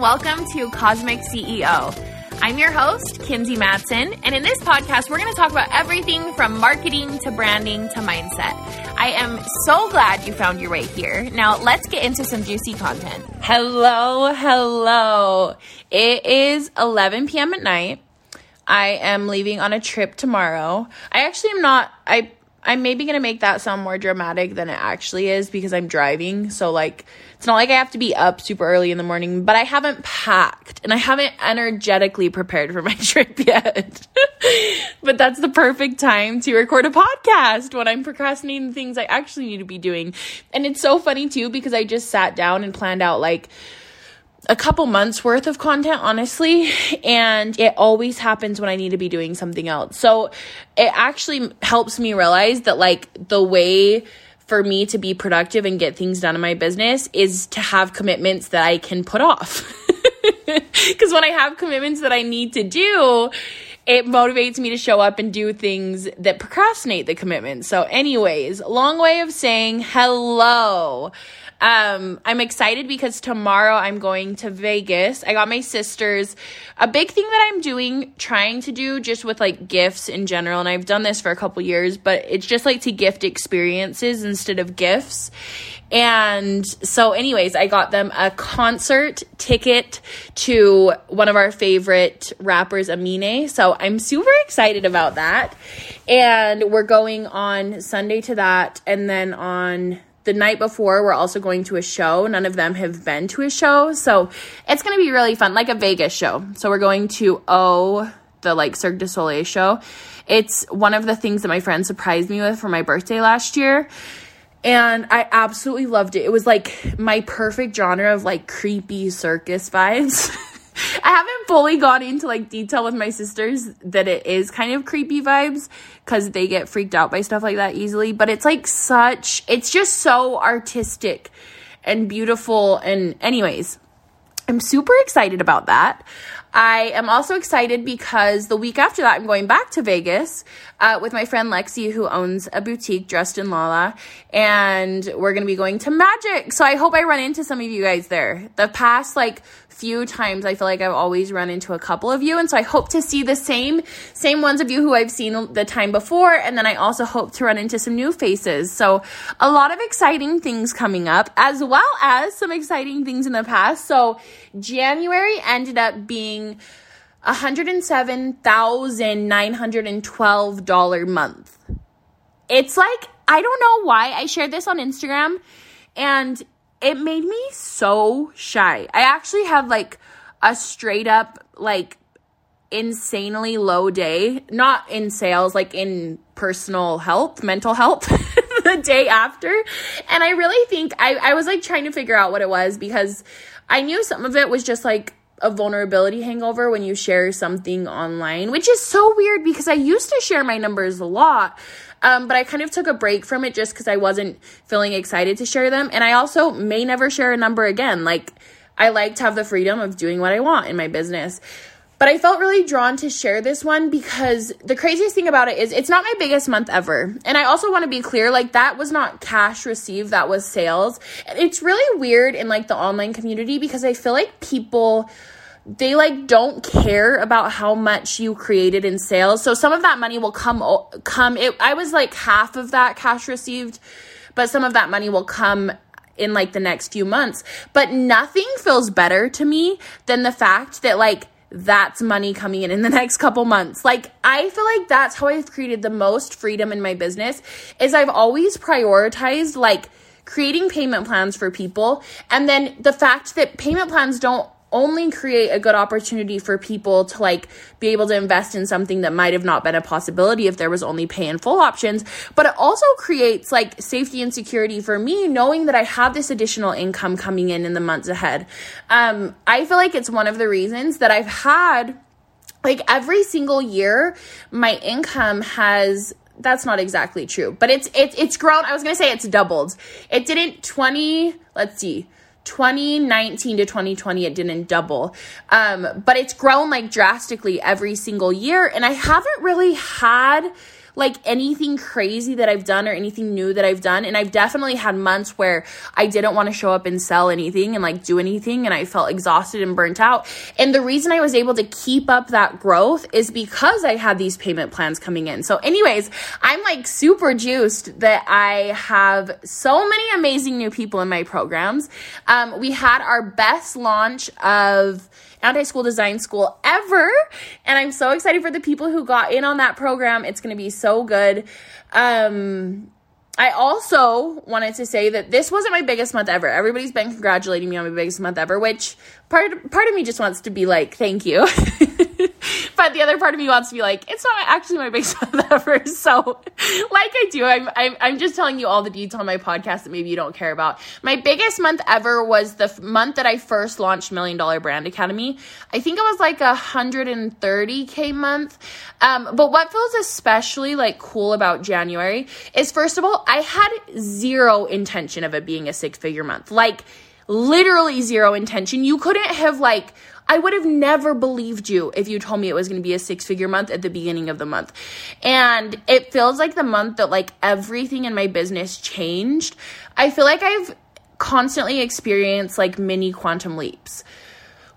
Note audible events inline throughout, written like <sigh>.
welcome to Cosmic CEO. I'm your host, Kinsey Mattson, and in this podcast, we're going to talk about everything from marketing to branding to mindset. I am so glad you found your way here. Now, let's get into some juicy content. Hello, hello. It is 11 p.m. at night. I am leaving on a trip tomorrow. I actually am not, I I'm maybe gonna make that sound more dramatic than it actually is because I'm driving. So, like, it's not like I have to be up super early in the morning, but I haven't packed and I haven't energetically prepared for my <laughs> trip yet. <laughs> but that's the perfect time to record a podcast when I'm procrastinating things I actually need to be doing. And it's so funny too because I just sat down and planned out, like, a couple months worth of content, honestly. And it always happens when I need to be doing something else. So it actually helps me realize that, like, the way for me to be productive and get things done in my business is to have commitments that I can put off. <laughs> Because when I have commitments that I need to do, it motivates me to show up and do things that procrastinate the commitment. So, anyways, long way of saying hello. Um, I'm excited because tomorrow I'm going to Vegas. I got my sisters a big thing that I'm doing, trying to do just with like gifts in general, and I've done this for a couple years, but it's just like to gift experiences instead of gifts. And so, anyways, I got them a concert ticket to one of our favorite rappers, Amine. So I'm super excited about that. And we're going on Sunday to that, and then on the night before we're also going to a show. None of them have been to a show. So it's going to be really fun like a vegas show. So we're going to o the like cirque du soleil show. It's one of the things that my friend surprised me with for my birthday last year. And i absolutely loved it. It was like my perfect genre of like creepy circus <laughs> vibes I haven't fully gone into like detail with my sisters that it is kind of creepy vibes because they get freaked out by stuff like that easily. But it's like such, it's just so artistic and beautiful. And, anyways, I'm super excited about that. I am also excited because the week after that, I'm going back to Vegas uh, with my friend Lexi, who owns a boutique dressed in Lala, and we're going to be going to Magic. So I hope I run into some of you guys there. The past like few times I feel like I've always run into a couple of you and so I hope to see the same same ones of you who I've seen the time before and then I also hope to run into some new faces. So a lot of exciting things coming up as well as some exciting things in the past. So January ended up being $107,912 month. It's like I don't know why I shared this on Instagram and it made me so shy. I actually had like a straight up, like, insanely low day, not in sales, like in personal health, mental health, <laughs> the day after. And I really think I, I was like trying to figure out what it was because I knew some of it was just like a vulnerability hangover when you share something online, which is so weird because I used to share my numbers a lot. Um, but I kind of took a break from it just because I wasn't feeling excited to share them. And I also may never share a number again. Like, I like to have the freedom of doing what I want in my business. But I felt really drawn to share this one because the craziest thing about it is it's not my biggest month ever. And I also want to be clear like that was not cash received, that was sales. And it's really weird in like the online community because I feel like people they like don't care about how much you created in sales. So some of that money will come come it I was like half of that cash received, but some of that money will come in like the next few months. But nothing feels better to me than the fact that like that's money coming in in the <laughs> next couple months. Like I feel like that's how I've created the most freedom in my business is I've always prioritized like creating payment plans for people and then the fact that payment plans don't only create a good opportunity for people to like be able to invest in something that might have not been a possibility if there was only pay in full options. But it also creates like safety and security for me knowing that i have this additional income coming in in the months ahead. Um, i feel like it's one of the reasons that i've had like every single year my income has that's not exactly true but it's it's it's grown. I was to say it's doubled. It didn't 20 let's see 2019 to 2020 it didn't double. Um, but it's grown like drastically every single year and i haven't really had like anything crazy that I've done or anything new that I've done. And I've definitely had months where I didn't want to show up and sell anything and like do anything and I felt exhausted and burnt out. And the reason I was able to keep up that growth is because I had these payment plans coming in. So, anyways, I'm like super juiced that I have so many amazing new people in my programs. Um, we had our best launch of anti school design school ever. And I'm so excited for the people who got in on that program. It's going to be so good. Um, I also wanted to say that this wasn't my biggest month ever. Everybody's been congratulating me on my biggest month ever, which part part of me just wants to be like, thank you. <laughs> but the other part of me wants to be like, it's not actually my biggest month ever. So, like I do, I'm, I'm, I'm just telling you all the details on my podcast that maybe you don't care about. My biggest month ever was the f- month that I first launched Million Dollar Brand Academy. I think it was like a 130K month. Um, but what feels especially like cool about January is first of all, I had zero intention of it being a six figure month. Like, literally zero intention. You couldn't have like I would have never believed you if you told me it was going to be a six figure month at the beginning of the month. And it feels like the month that like everything in my business changed. I feel like I've constantly experienced like mini quantum leaps.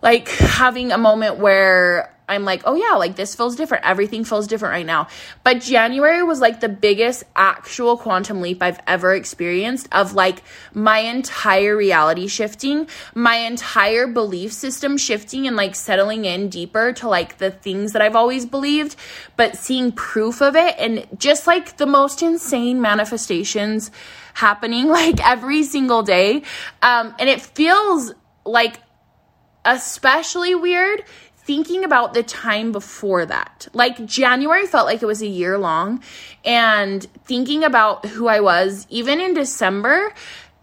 Like having a moment where I'm like, oh yeah, like this feels different. Everything feels different right now. But January was like the biggest actual quantum leap I've ever experienced of like my entire reality shifting, my entire belief system shifting and like settling in deeper to like the things that I've always believed, but seeing proof of it and just like the most insane manifestations happening <laughs> like every single day. Um, and it feels like especially weird thinking about the time before that. Like January felt like it was a year long and thinking about who I was even in December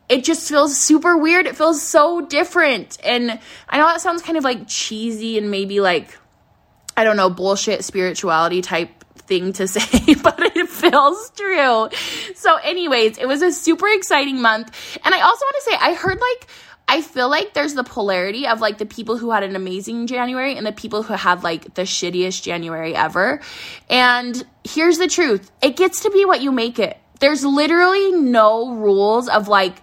it just feels super weird. It feels so different. And I know that sounds kind of like cheesy and maybe like I don't know, bullshit spirituality type thing to <laughs> say, but it feels true. So anyways, it was a super exciting month. And I also want to say I heard like I feel like there's the polarity of like the people who had an amazing January and the people who had like the shittiest January ever. And here's the truth it gets to be what you make it. There's literally no rules of like,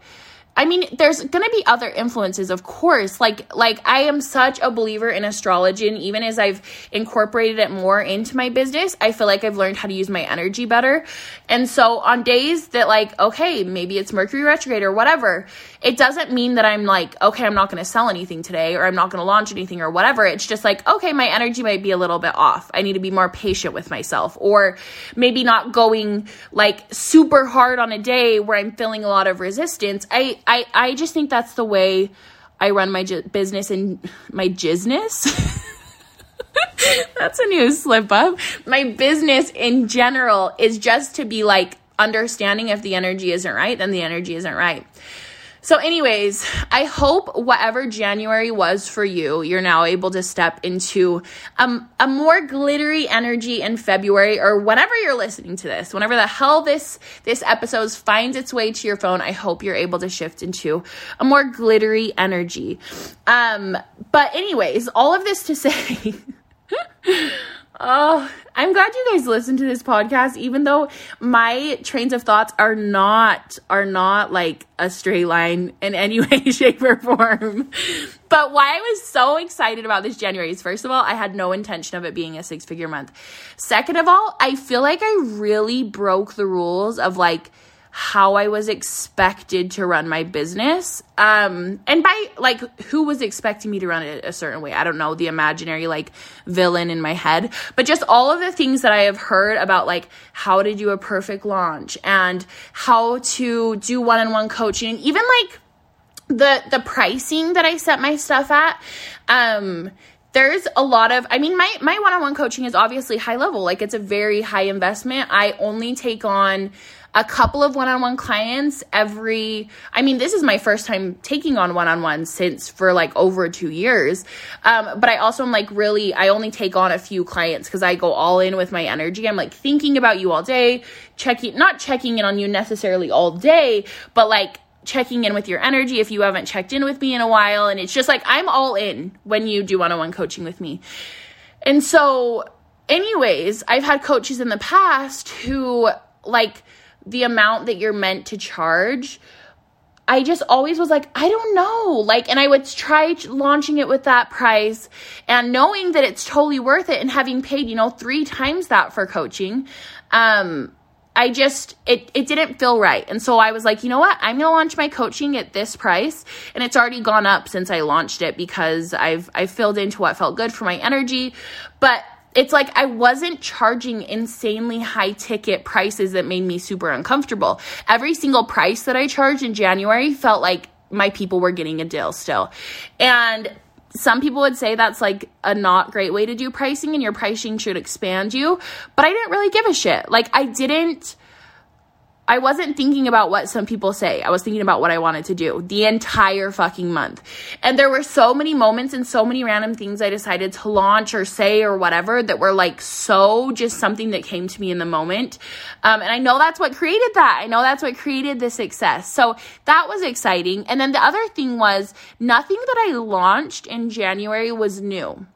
I mean, there's gonna be other influences, of course. Like, like I am such a believer in astrology, and even as I've incorporated it more into my business, I feel like I've learned how to use my energy better. And so, on days that like, okay, maybe it's Mercury retrograde or whatever, it doesn't mean that I'm like, okay, I'm not gonna sell anything today, or I'm not gonna launch anything, or whatever. It's just like, okay, my energy might be a little bit off. I need to be more patient with myself, or maybe not going like super hard on a day where I'm feeling a lot of resistance. I I I just think that's the way I run my j- business and my jizness. <laughs> that's a new slip up. My business in general is just to be like understanding if the energy isn't right, then the energy isn't right. So, anyways, I hope whatever January was for you, you're now able to step into um, a more glittery energy in February or whenever you're listening to this, whenever the hell this this episode finds its way to your phone. I hope you're able to shift into a more glittery energy. Um, but, anyways, all of this to say. <laughs> Oh, I'm glad you guys listen to this podcast, even though my trains of thoughts are not are not like a straight line in any <laughs> way, shape, or form. But why I was so excited about this January is first of all, I had no intention of it being a six figure month. Second of all, I feel like I really broke the rules of like how I was expected to run my business. Um, and by like who was expecting me to run it a certain way. I don't know, the imaginary like villain in my head, but just all of the things that I have heard about like how to do a perfect launch and how to do one-on-one coaching, even like the the pricing that I set my stuff at. Um, there's a lot of i mean my my one-on-one coaching is obviously high level like it's a very high investment i only take on a couple of one-on-one clients every i mean this is my first time taking on one-on-one since for like over two years. Um, but i also am like really i only take on a few clients because i go all in with my energy. I'm like thinking about you all day checking not checking in on you necessarily all day but like checking in with your energy if you haven't checked in with me in a while. And it's just like i'm all in when you do one-on-one coaching with me. And so anyways, I've had coaches in the past who like the amount that you're meant to charge I just always was like, I don't know. Like, and I would try launching it with that price and knowing that it's totally worth it and having paid, you know, three times that for coaching. Um, I just it it didn't feel right. And so I was like, you know what? I'm going to launch my coaching at this price and it's already gone up since I launched it because I've I filled into what felt good for my energy. But it's like I wasn't charging insanely high ticket prices that made me super uncomfortable. Every single price that I charged in January felt like my people were getting a deal still. And some people would say that's like a not great way to do pricing and your pricing should expand you, but I didn't really give a shit. Like I didn't I wasn't thinking about what some people say. I was thinking about what I wanted to do the entire fucking month. And there were so many moments and so many random things I decided to launch or say or whatever that were like so just something that came to me in the moment. Um, and I know that's what created that. I know that's what created the success. So that was exciting. And then the other thing was nothing that I launched in January was new.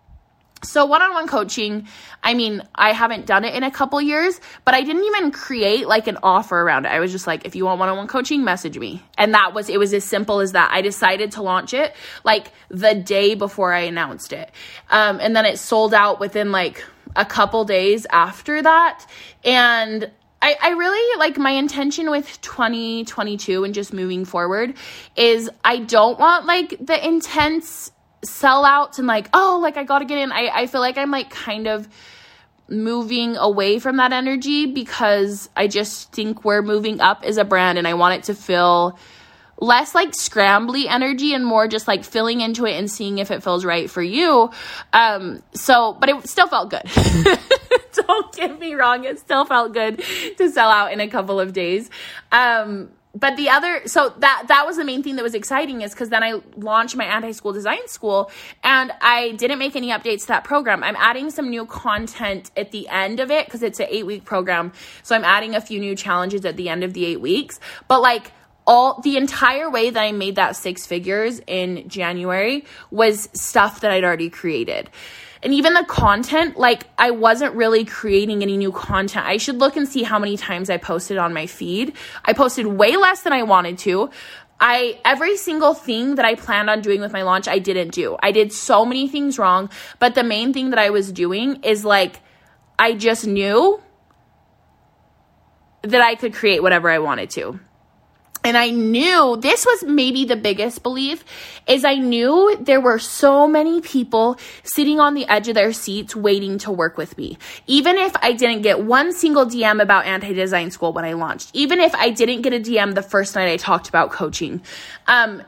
So one-on-one coaching, I mean, I haven't done it in a couple years, but I didn't even create like an offer around it. I was just like, if you want one-on-one coaching, message me. And that was it was as simple as that. I decided to launch it like the day before I announced it. Um, and then it sold out within like a couple days after that. And I, I really like my intention with 2022 and just moving forward is I don't want like the intense sellouts and like, oh, like I gotta get in. I, I feel like I'm like kind of moving away from that energy because I just think we're moving up as a brand and I want it to feel less like scrambly energy and more just like filling into it and seeing if it feels right for you. Um, so, but it still felt good. <laughs> Don't get me wrong, it still felt good to sell out in a couple of days. Um, but the other so that that was the main thing that was exciting is because then i launched my anti-school design school and i didn't make any updates to that program. I'm adding some new content at the end of it because it's an eight week program. So i'm adding a few new challenges at the end of the eight weeks. But like all the entire way that i made that six figures in january was stuff that i'd already created and even the content, like I wasn't really creating any new content. I should look and see how many times I posted on my feed. I posted way less than I wanted to. I every single thing that I planned on doing with my launch, I didn't do. I did so many things wrong, but the main thing that I was doing is like I just knew that I could create whatever I wanted to and I knew this was maybe the biggest belief is I knew there were so many people sitting on the edge of their seats waiting to work with me. Even if I didn't get one single DM about anti-design school when I launched, even if I didn't get a DM the first night I talked about coaching, um,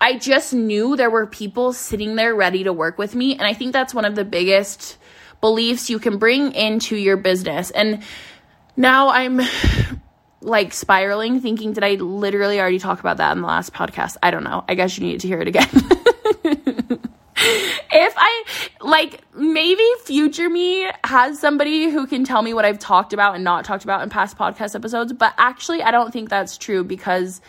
I just knew there were people sitting there ready to work with me. And I think that's one of the biggest beliefs you can bring into your business. And now I'm like spiraling, thinking, did I literally already talk about that in the last podcast? I don't know. I guess you need to hear it again. <laughs> if I like maybe future me has somebody who can tell me what I've talked about and not talked about in past podcast episodes, but actually I don't think that's true because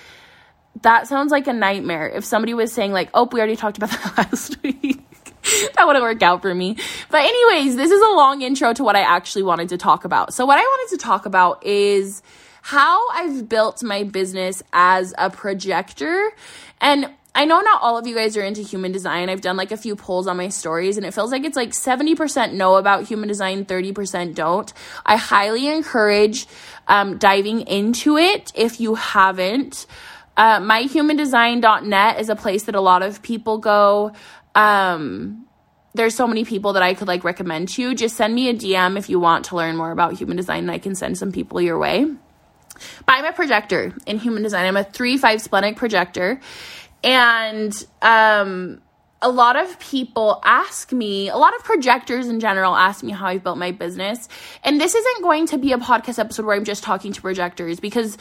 that sounds like a nightmare. If somebody was saying like, "Oh, we already talked about <laughs> that last week." <laughs> that wouldn't work out for me. But anyways, this is a long intro to what I actually wanted to talk about. So what I wanted to talk about is how I've built my business as a projector. And I know not all of you guys are into human design. I've done like a few polls on my stories and it feels like it's like 70% know about human design, 30% don't. I highly encourage um, diving into it if you haven't. Uh, myhumandesign.net is a place that a lot of people go. Um, there's so many people that I could like recommend to you. Just send me a DM if you want to learn more about human design and I can send some people your way. But I'm a projector in human design. I'm a 3 5 splenic projector. And um, a lot of people ask me, a lot of projectors in general ask me how I've built my business. And this isn't going to be a podcast episode where I'm just talking to projectors because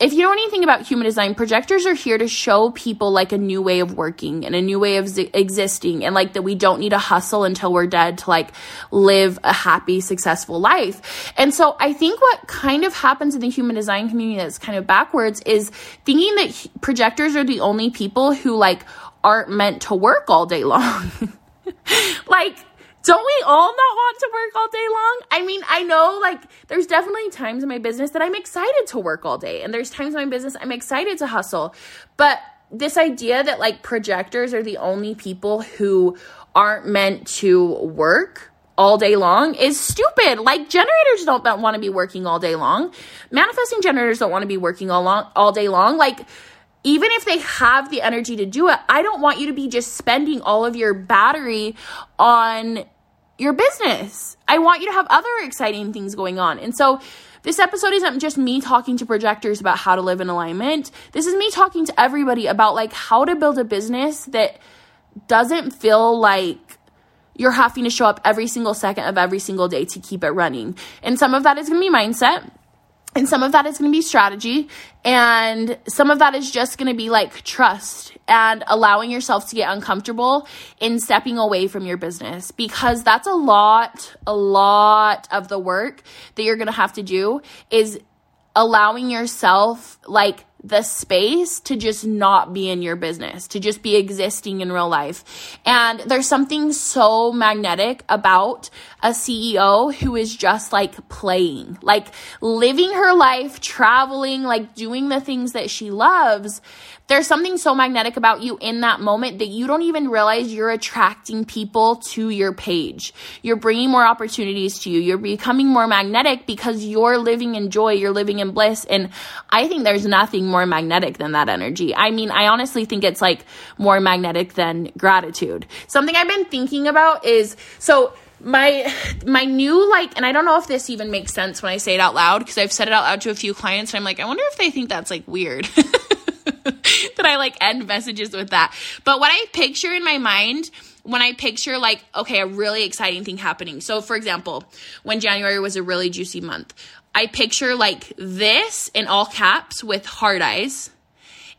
if you know anything about human design, projectors are here to show people like a new way of working and a new way of z- existing and like that we don't need to hustle until we're dead to like live a happy, successful life. And so I think what kind of happens in the human design community that's kind of backwards is thinking that projectors are the only people who like aren't meant to work all day long. <laughs> like, don't we all not want to work all day long? I mean, I know like there's definitely times in my business that I'm excited to work all day, and there's times in my business I'm excited to hustle. But this idea that like projectors are the only people who aren't meant to work all day long is stupid. Like generators don't want to be working all day long. Manifesting generators don't want to be working all long all day long. Like even if they have the energy to do it, I don't want you to be just spending all of your battery on your business. I want you to have other exciting things going on. And so this episode isn't just me talking to projectors about how to live in alignment. This is me talking to everybody about like how to build a business that doesn't feel like you're having to show up every single second of every single day to keep it running. And some of that is going to be mindset. And some of that is going to be strategy. And some of that is just going to be like trust and allowing yourself to get uncomfortable in stepping away from your business because that's a lot, a lot of the work that you're going to have to do is allowing yourself like the space to just not be in your business, to just be existing in real life. And there's something so magnetic about a CEO who is just like playing, like living her life, traveling, like doing the things that she loves there's something so magnetic about you in that moment that you don't even realize you're attracting people to your page. You're bringing more opportunities to you. You're becoming more magnetic because you're living in joy, you're living in bliss. And I think there's nothing more magnetic than that energy. I mean, I honestly think it's like more magnetic than gratitude. Something I've been thinking about is so my my new like and i don't know if this even makes sense when i say it out loud because i've said it out loud to a few clients and i'm like i wonder if they think that's like weird <laughs> <laughs> that I like end messages with that. But what I picture in my mind when I picture like, okay, a really exciting thing happening. So for example, when January was a really juicy month, I picture like this in all caps with hard eyes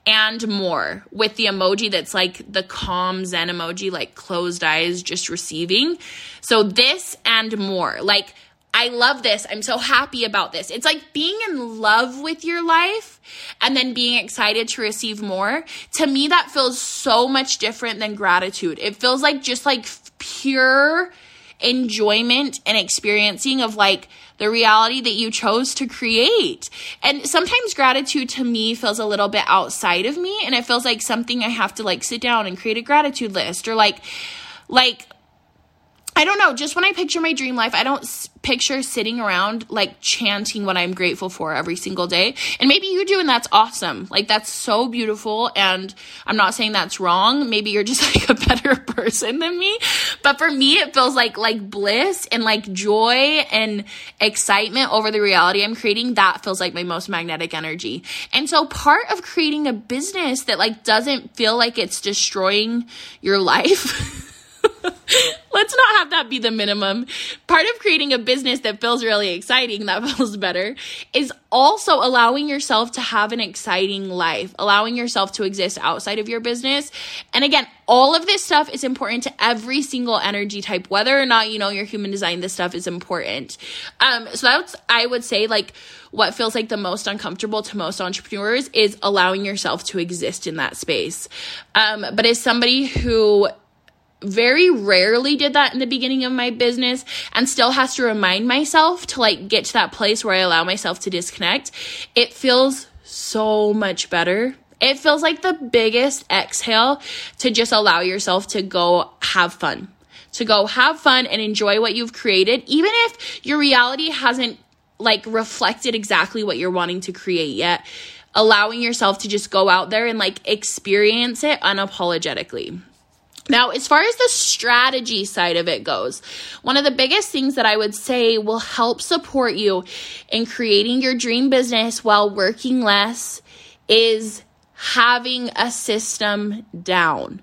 and more with the emoji that's like the calm zen emoji, like closed eyes, just receiving. So this and more. Like I love this. I'm so happy about this. It's like being in love with your life and then being excited to receive more. To me, that feels so much different than gratitude. It feels like just like pure enjoyment and experiencing of like the reality that you chose to create. And sometimes gratitude to me feels a little bit outside of me and it feels like something I have to like sit down and create a gratitude list or like like I don't know, just when I picture my dream life, I don't s- picture sitting around like chanting what I'm grateful for every single day. And maybe you do, and that's awesome. Like, that's so beautiful. And I'm not saying that's wrong. Maybe you're just <laughs> like a better person than me. But for me, it feels like, like bliss and like joy and excitement over the reality I'm creating. That feels like my most magnetic energy. And so part of creating a business that like doesn't feel like it's destroying your life. <laughs> <laughs> Let's not have that be the minimum. Part of creating a business that feels really exciting, that <laughs> feels better, is also allowing yourself to have an exciting life, allowing yourself to exist outside of your business. And again, all of this stuff is important to every single energy type, whether or not you know your human design, this stuff is important. Um, so that's, I would say, like, what feels like the most uncomfortable to most entrepreneurs is allowing yourself to exist in that space. Um, but as somebody who very rarely did that in the beginning of my business and still has to remind myself to like get to that place where I allow myself to disconnect, it feels so much better. It feels like the biggest exhale to just allow yourself to go have fun, to go have fun and enjoy what you've created, even if your reality hasn't like reflected exactly what you're wanting to create yet. Allowing yourself to just go out there and like experience it unapologetically. Now, as far as the strategy side of it goes, one of the biggest things that I would say will help support you in creating your dream business while working less is having a system down.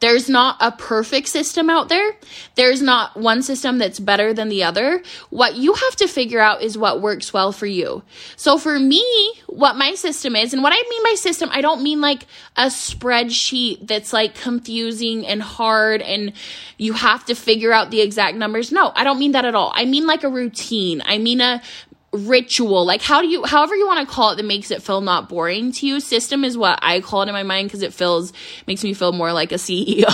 There's not a perfect system out there. There's not one system that's better than the other. What you have to figure out is what works well for you. So for me, what my system is, and what I mean by system, I don't mean like a spreadsheet that's like confusing and hard and you have to figure out the exact numbers. No, I don't mean that at all. I mean like a routine. I mean a ritual like how do you however you want to call it that makes it feel not boring to you system is what i call it in my mind because it feels makes me feel more like a ceo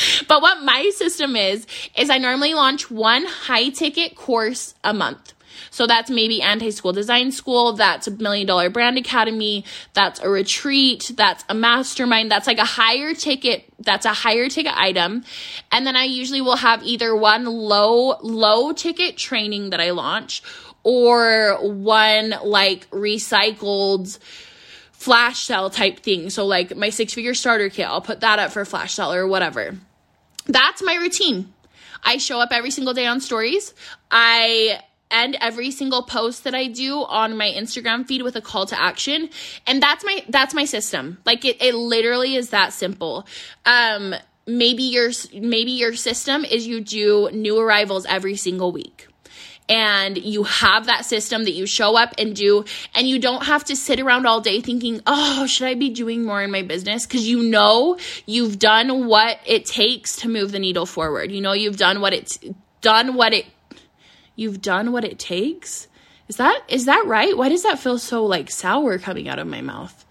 <laughs> but what my system is, is I normally launch one high ticket course a month. So that's maybe anti school design school. That's a million dollar brand academy. That's a retreat. That's a mastermind. That's like a higher ticket. That's a higher ticket item. And then I usually will have either one low, low ticket training that I launch or one like recycled, flash sale type thing. So like my six figure starter kit, I'll put that up for flash sale or whatever. That's my routine. I show up every single day on stories. I end every single post that I do on my Instagram feed with a call to action. And that's my that's my system. Like it it literally is that simple. Um maybe your maybe your system is you do new arrivals every single week and you have that system that you show up and do and you don't have to sit around all day thinking oh should i be doing more in my business? Because you know you've done what it takes to move the needle forward. You know you've done what it's done what it you've done what it takes. Is that is that right? Why does that feel so like sour coming out of my mouth?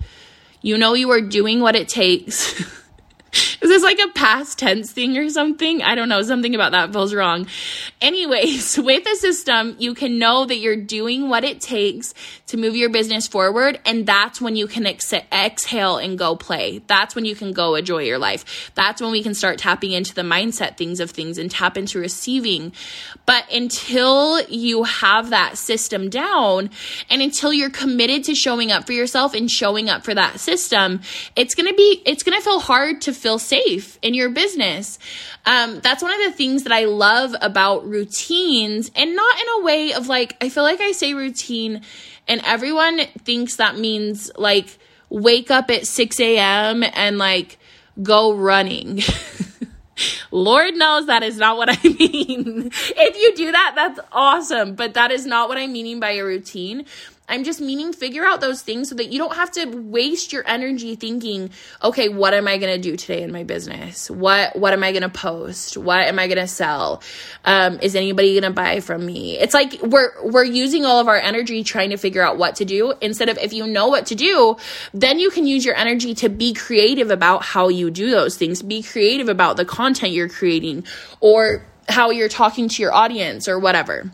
You know you are doing what it takes <laughs> Is this like a past tense thing or something? I don't know. Something about that feels wrong. Anyways, <laughs> with a system, you can know that you're doing what it takes to move your business forward. And that's when you can ex- exhale and go play. That's when you can go enjoy your life. That's when we can start tapping into the mindset things of things and tap into receiving. But until you have that system down and until you're committed to showing up for yourself and showing up for that system, it's going to be, it's going to feel hard to feel safe in your business. Um, that's one of the things that I love about routines and not in a way of like, I feel like I say routine and everyone thinks that means like wake up at 6 a.m. and like go running. <laughs> Lord knows that is not what I <laughs> mean. if you do that, that's awesome. But that is not what I'm meaning by a routine. I'm just meaning figure out those things so that you don't have to waste your energy thinking, okay, what am I going to do today in my business? What what am I going to post? What am I going to sell? Um, is anybody going to buy from me? It's like we're we're using all of our energy trying to figure out what to do instead of if you know what to do, then you can use your energy to be creative about how you do those things. Be creative about the content you're creating or how you're talking to your audience or whatever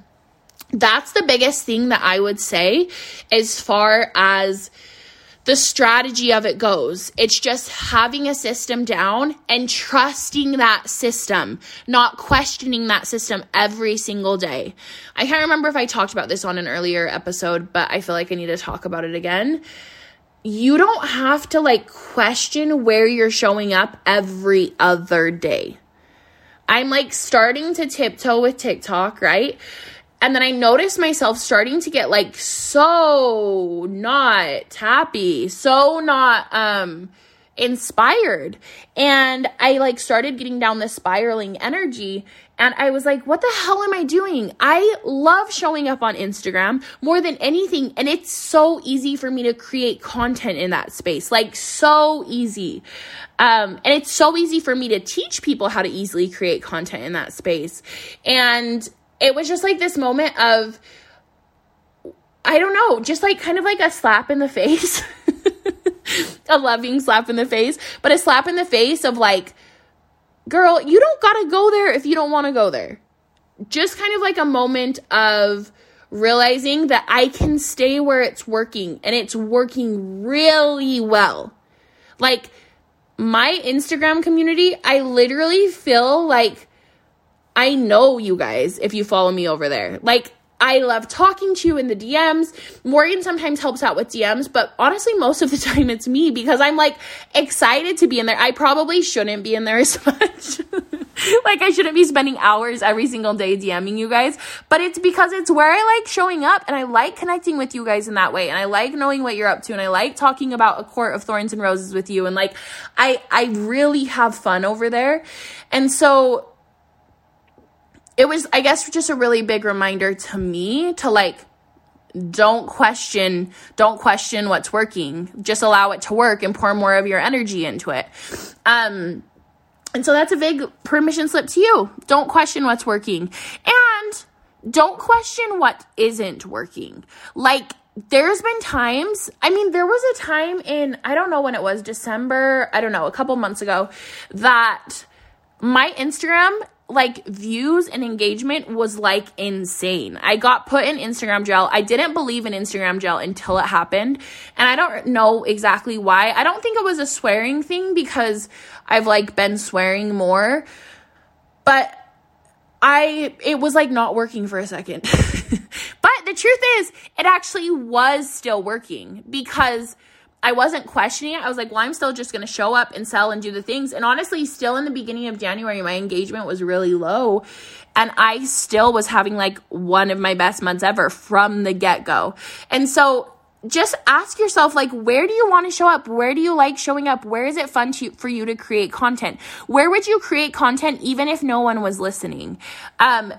that's the biggest thing that I would say as far as the strategy of it goes. It's just having a system down and trusting that system, not questioning that system every single day. I can't remember if I talked about this on an earlier episode, but I feel like I need to talk about it again. You don't have to like question where you're showing up every other day. I'm like starting to tiptoe with TikTok, right? And then I noticed myself starting to get like so not happy, so not um inspired. And I like started getting down this spiraling energy and I was like, what the hell am I doing? I love showing up on Instagram more than anything. And it's so easy for me to create content in that space. Like, so easy. Um, and it's so easy for me to teach people how to easily create content in that space. And it was just like this moment of I don't know, just like kind of like a slap in the face. <laughs> a loving slap in the face, but a slap in the face of like, girl, you don't gotta go there if you don't wanna go there. Just kind of like a moment of realizing that I can stay where it's working and it's working really well. Like, my Instagram community, I literally feel like I know you guys if you follow me over there. Like, I love talking to you in the DMs. Morgan sometimes helps out with DMs, but honestly, most of the <laughs> time it's me because I'm like excited to be in there. I probably shouldn't be in there as <laughs> much. like, I shouldn't be spending hours every single day DMing you guys, but it's because it's where I like showing up and I like connecting with you guys in that way. And I like knowing what you're up to and I like talking about a court of thorns and roses with you. And like, I, I really have fun over there. And so, it was, I guess, just a really big reminder to me to like, don't question, don't question what's working. Just allow it to work and pour more of your energy into it. Um, and so that's a big permission slip to you. Don't question what's working. And don't question what isn't working. Like, there's been times, I mean, there was a time in, I don't know when it was, December, I don't know, a couple months ago, that my Instagram like views and engagement was like insane. I got put in Instagram jail. I didn't believe in Instagram jail until it happened. And I don't know exactly why. I don't think it was a swearing thing because I've like been swearing more. But I it was like not working for a second. <laughs> but the truth is, it actually was still working because I wasn't questioning it. I was like, well, I'm still just going to show up and sell and do the things. And honestly, still in the beginning of January, my engagement was really low. And I still was having like one of my best months ever from the get go. And so just ask yourself like where do you want to show up where do you like showing up where is it fun to, for you to create content where would you create content even if no one was listening um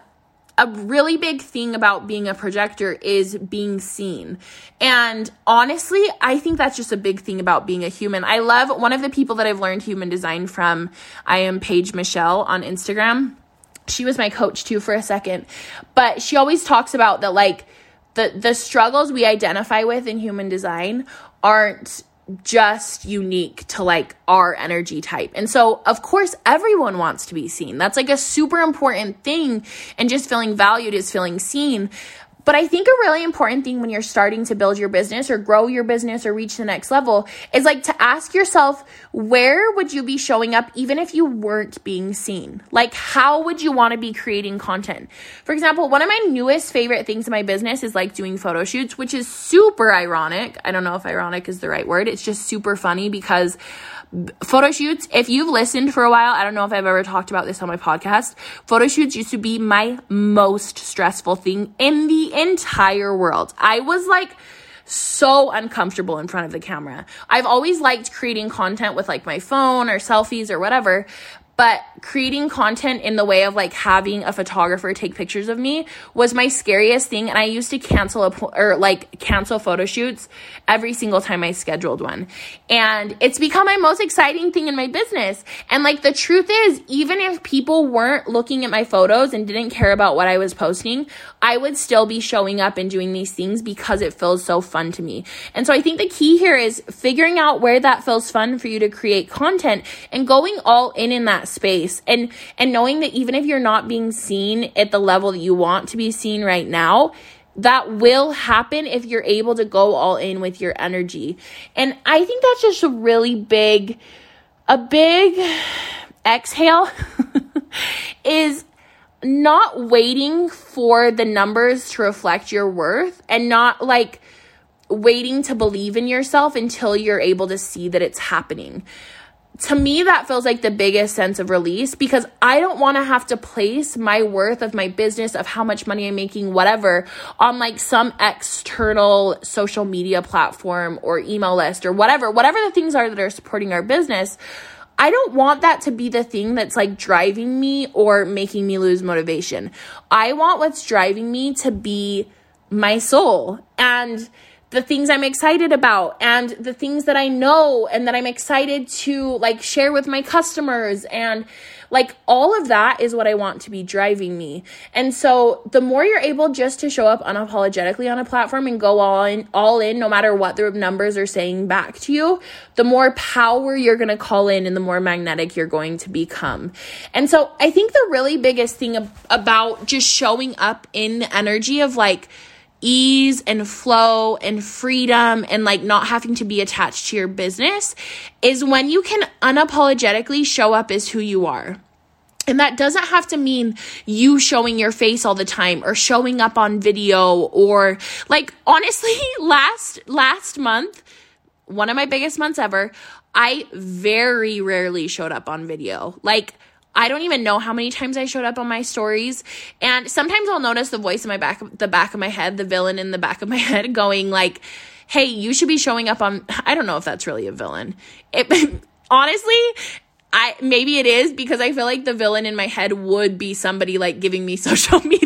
a really big thing about being a projector is being seen. And honestly, I think that's just a big thing about being a human. I love one of the people that I've learned human design from. I am Paige Michelle on Instagram. She was my coach too for a second. But she always talks about that like the the struggles we identify with in human design aren't just unique to like our energy type. And so, of course, everyone wants to be seen. That's like a super important thing. And just feeling valued is feeling seen. But I think a really important thing when you're starting to build your business or grow your business or reach the next level is like to ask yourself, where would you be showing up even if you weren't being seen? Like, how would you want to be creating content? For example, one of my newest favorite things in my business is like doing photo shoots, which is super ironic. I don't know if ironic is the right word. It's just super funny because photo shoots, if you've listened for a while, I don't know if I've ever talked about this on my podcast. Photo shoots used to be my most stressful thing in the entire world. I was like, so uncomfortable in front of the camera. I've always liked creating content with like my phone or selfies or whatever, but creating content in the way of like having a photographer take pictures of me was my scariest thing and i used to cancel a or like cancel photo shoots every single time i scheduled one. And it's become my most exciting thing in my business. And like the truth is even if people weren't looking at my photos and didn't care about what i was posting i would still be showing up and doing these things because it feels so fun to me. And so i think the key here is figuring out where that feels fun for you to create content and going all in in that space. And and knowing that even if you're not being seen at the level that you want to be seen right now that will happen if you're able to go all in with your energy. And i think that's just a really big a big exhale <laughs> is not waiting for the numbers to reflect your worth and not like waiting to believe in yourself until you're able to see that it's happening to me that feels like the biggest sense of release because I don't want to have to place my worth of my business of how much money I'm making whatever on like some external social media platform or email list or whatever whatever the things are that are supporting our business I don't want that to be the thing that's like driving me or making me lose motivation. I want what's driving me to be my soul and the things I'm excited about and the things that I know and that I'm excited to like share with my customers and like all of that is what I want to be driving me. And so the more you're able just to show up unapologetically on a platform and go all in all in no matter what the numbers are saying back to you, the more power you're going to call in and the more magnetic you're going to become. And so I think the really biggest thing about just showing up in the energy of like ease and flow and freedom and like not having to be attached to your business is when you can unapologetically show up as who you are. And that doesn't have to mean you showing your face all the time or showing up on video or like honestly <laughs> last last month one of my biggest months ever I very rarely showed up on video. Like I don't even know how many times I showed up on my stories. And sometimes I'll notice the voice in my back, the back of my head, the villain in the back of my <laughs> head going like, Hey, you should be showing up on, I don't know if that's really a villain. It, <laughs> honestly, I maybe it is because I feel like the villain in my head would be somebody like giving me <laughs> social media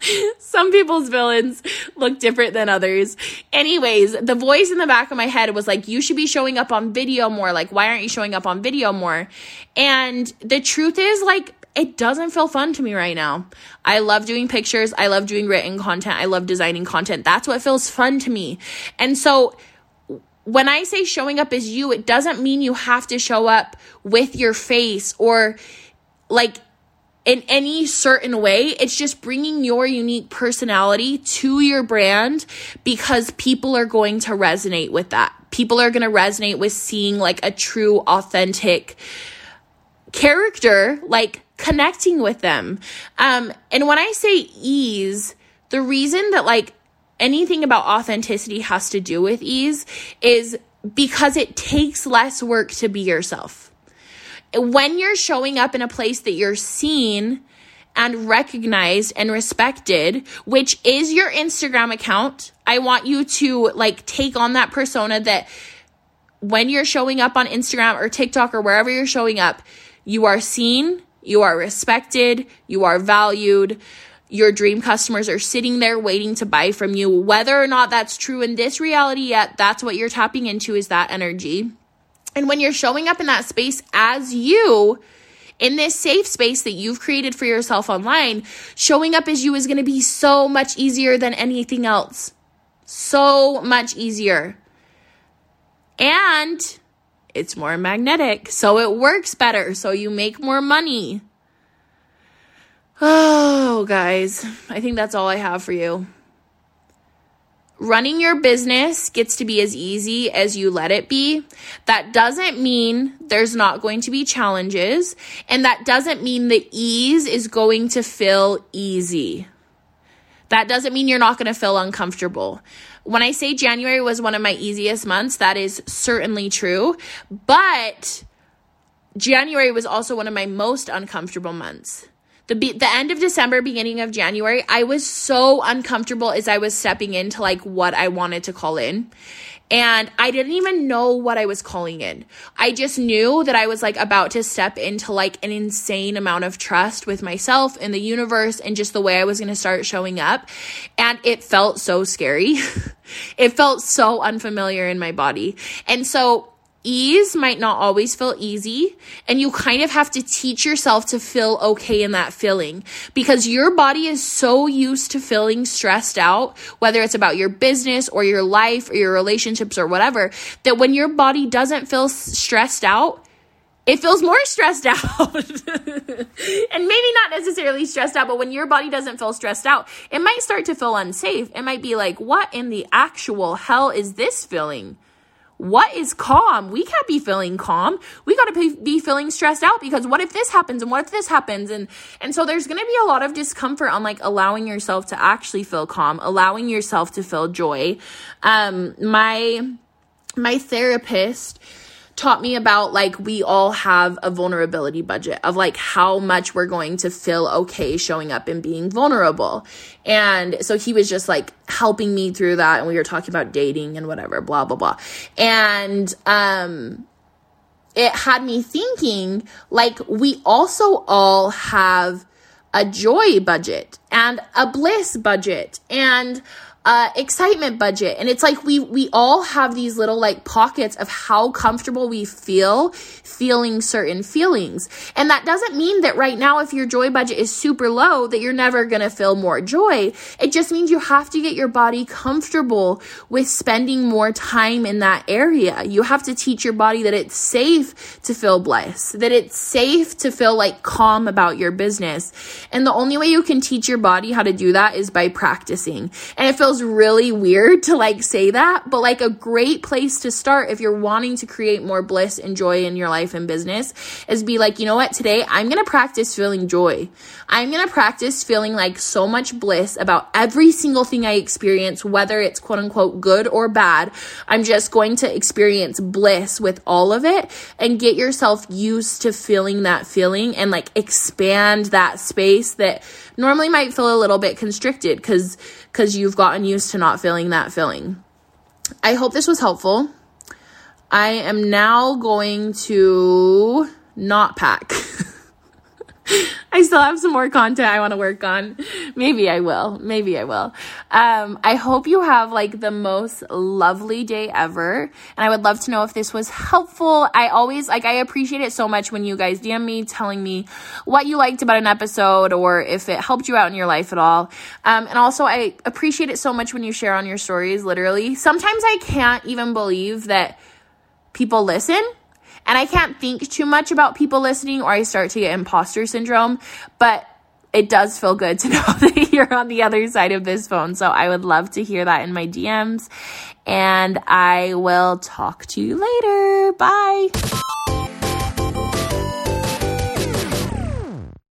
<laughs> Some people's villains look different than others. Anyways, the voice in the back of my head was like, you should be showing up on video more. Like, why aren't you showing up on video more? And the truth is, like, it doesn't feel fun to me right now. I love doing pictures. I love doing written content. I love designing content. That's what feels fun to me. And so, when I say showing up as you, it doesn't mean you have to show up with your face or like in any certain way. It's just bringing your unique personality to your brand because people are going to resonate with that. People are going to resonate with seeing like a true, authentic character, like connecting with them. Um, and when I say ease, the reason that like anything about authenticity has to do with ease is because it takes less work to be yourself. When you're showing up in a place that you're seen and recognized and respected, which is your Instagram account, I want you to like take on that persona that when you're showing up on Instagram or TikTok or wherever you're showing up, you are seen, you are respected, you are valued your dream customers are sitting there waiting to buy from you. Whether or not that's true in this reality yet, that's what you're tapping into is that energy. And when you're showing up in that space as you, in this safe space that you've created for yourself online, showing up as you is going to be so much easier than anything else. So much easier. And it's more magnetic, so it works better, so you make more money. <sighs> Oh, guys, I think that's all I have for you. Running your business gets to be as easy as you let it be. That doesn't mean there's not going to be challenges, and that doesn't mean the ease is going to feel easy. That doesn't mean you're not going to feel uncomfortable. When I say January was one of my easiest months, that is certainly true, but January was also one of my most uncomfortable months the be- the end of December, beginning of January, I was so uncomfortable as I was stepping into like what I wanted to call in. And I didn't even know what I was calling in. I just knew that I was like about to step into like an insane amount of trust with myself and the universe and just the way I was going to start showing up. And it felt so scary. <laughs> it felt so unfamiliar in my body. And so ease might not always feel easy and you kind of have to teach yourself to feel okay in that feeling because your body is so used to feeling stressed out whether it's about your business or your life or your relationships or whatever that when your body doesn't feel stressed out it feels more <laughs> stressed out. <laughs> and maybe not necessarily stressed out, but when your body doesn't feel stressed out, it might start to feel unsafe. It might be like, what in the actual hell is this feeling? What is calm? We can't be feeling calm. We got to be feeling stressed out because what if this happens and what if this happens and and so there's going to be a lot of discomfort on like allowing yourself to actually feel calm, allowing yourself to feel joy. Um my my therapist taught me about like we all have a vulnerability budget of like how much we're going to feel okay showing up and being vulnerable. And so he was just like helping me through that and we were talking about dating and whatever, blah blah blah. And um it had me thinking like we also all have a joy budget and a bliss budget and uh, excitement budget. And it's like we we all have these little like pockets of how comfortable we feel feeling certain feelings. And that doesn't mean that right now if your joy budget is super low that you're never going to feel more joy. It just means you have to get your body comfortable with spending more time in that area. You have to teach your body that it's safe to feel bliss, that it's safe to feel like calm about your business. And the only way you can teach your body how to do that is by practicing. And it feels feels really weird to like say that, but like a great place to start if you're wanting to create more bliss and joy in your life and business is be like, you know what, today I'm gonna practice feeling joy. I'm gonna practice feeling like so much bliss about every single thing I experience, whether it's quote unquote good or bad. I'm just going to experience bliss with all of it and get yourself used to feeling that feeling and like expand that space that normally might feel a little bit constricted because because you've gotten used to not feeling that feeling. I hope this was helpful. I am now going to not pack. <laughs> <laughs> I still have some more content I want to work on. Maybe I will. Maybe I will. Um, I hope you have like the most lovely day ever. And I would love to know if this was helpful. I always like, I appreciate it so much when you guys DM me telling me what you liked about an episode or if it helped you out in your life at all. Um, and also, I appreciate it so much when you share on your stories, literally. Sometimes I can't even believe that people listen and I can't think too much about people listening or I start to get imposter syndrome, but it does feel good to <laughs> know that you're on the other side of this phone. So I would love to hear that in my DMs. And I will talk to you later. Bye.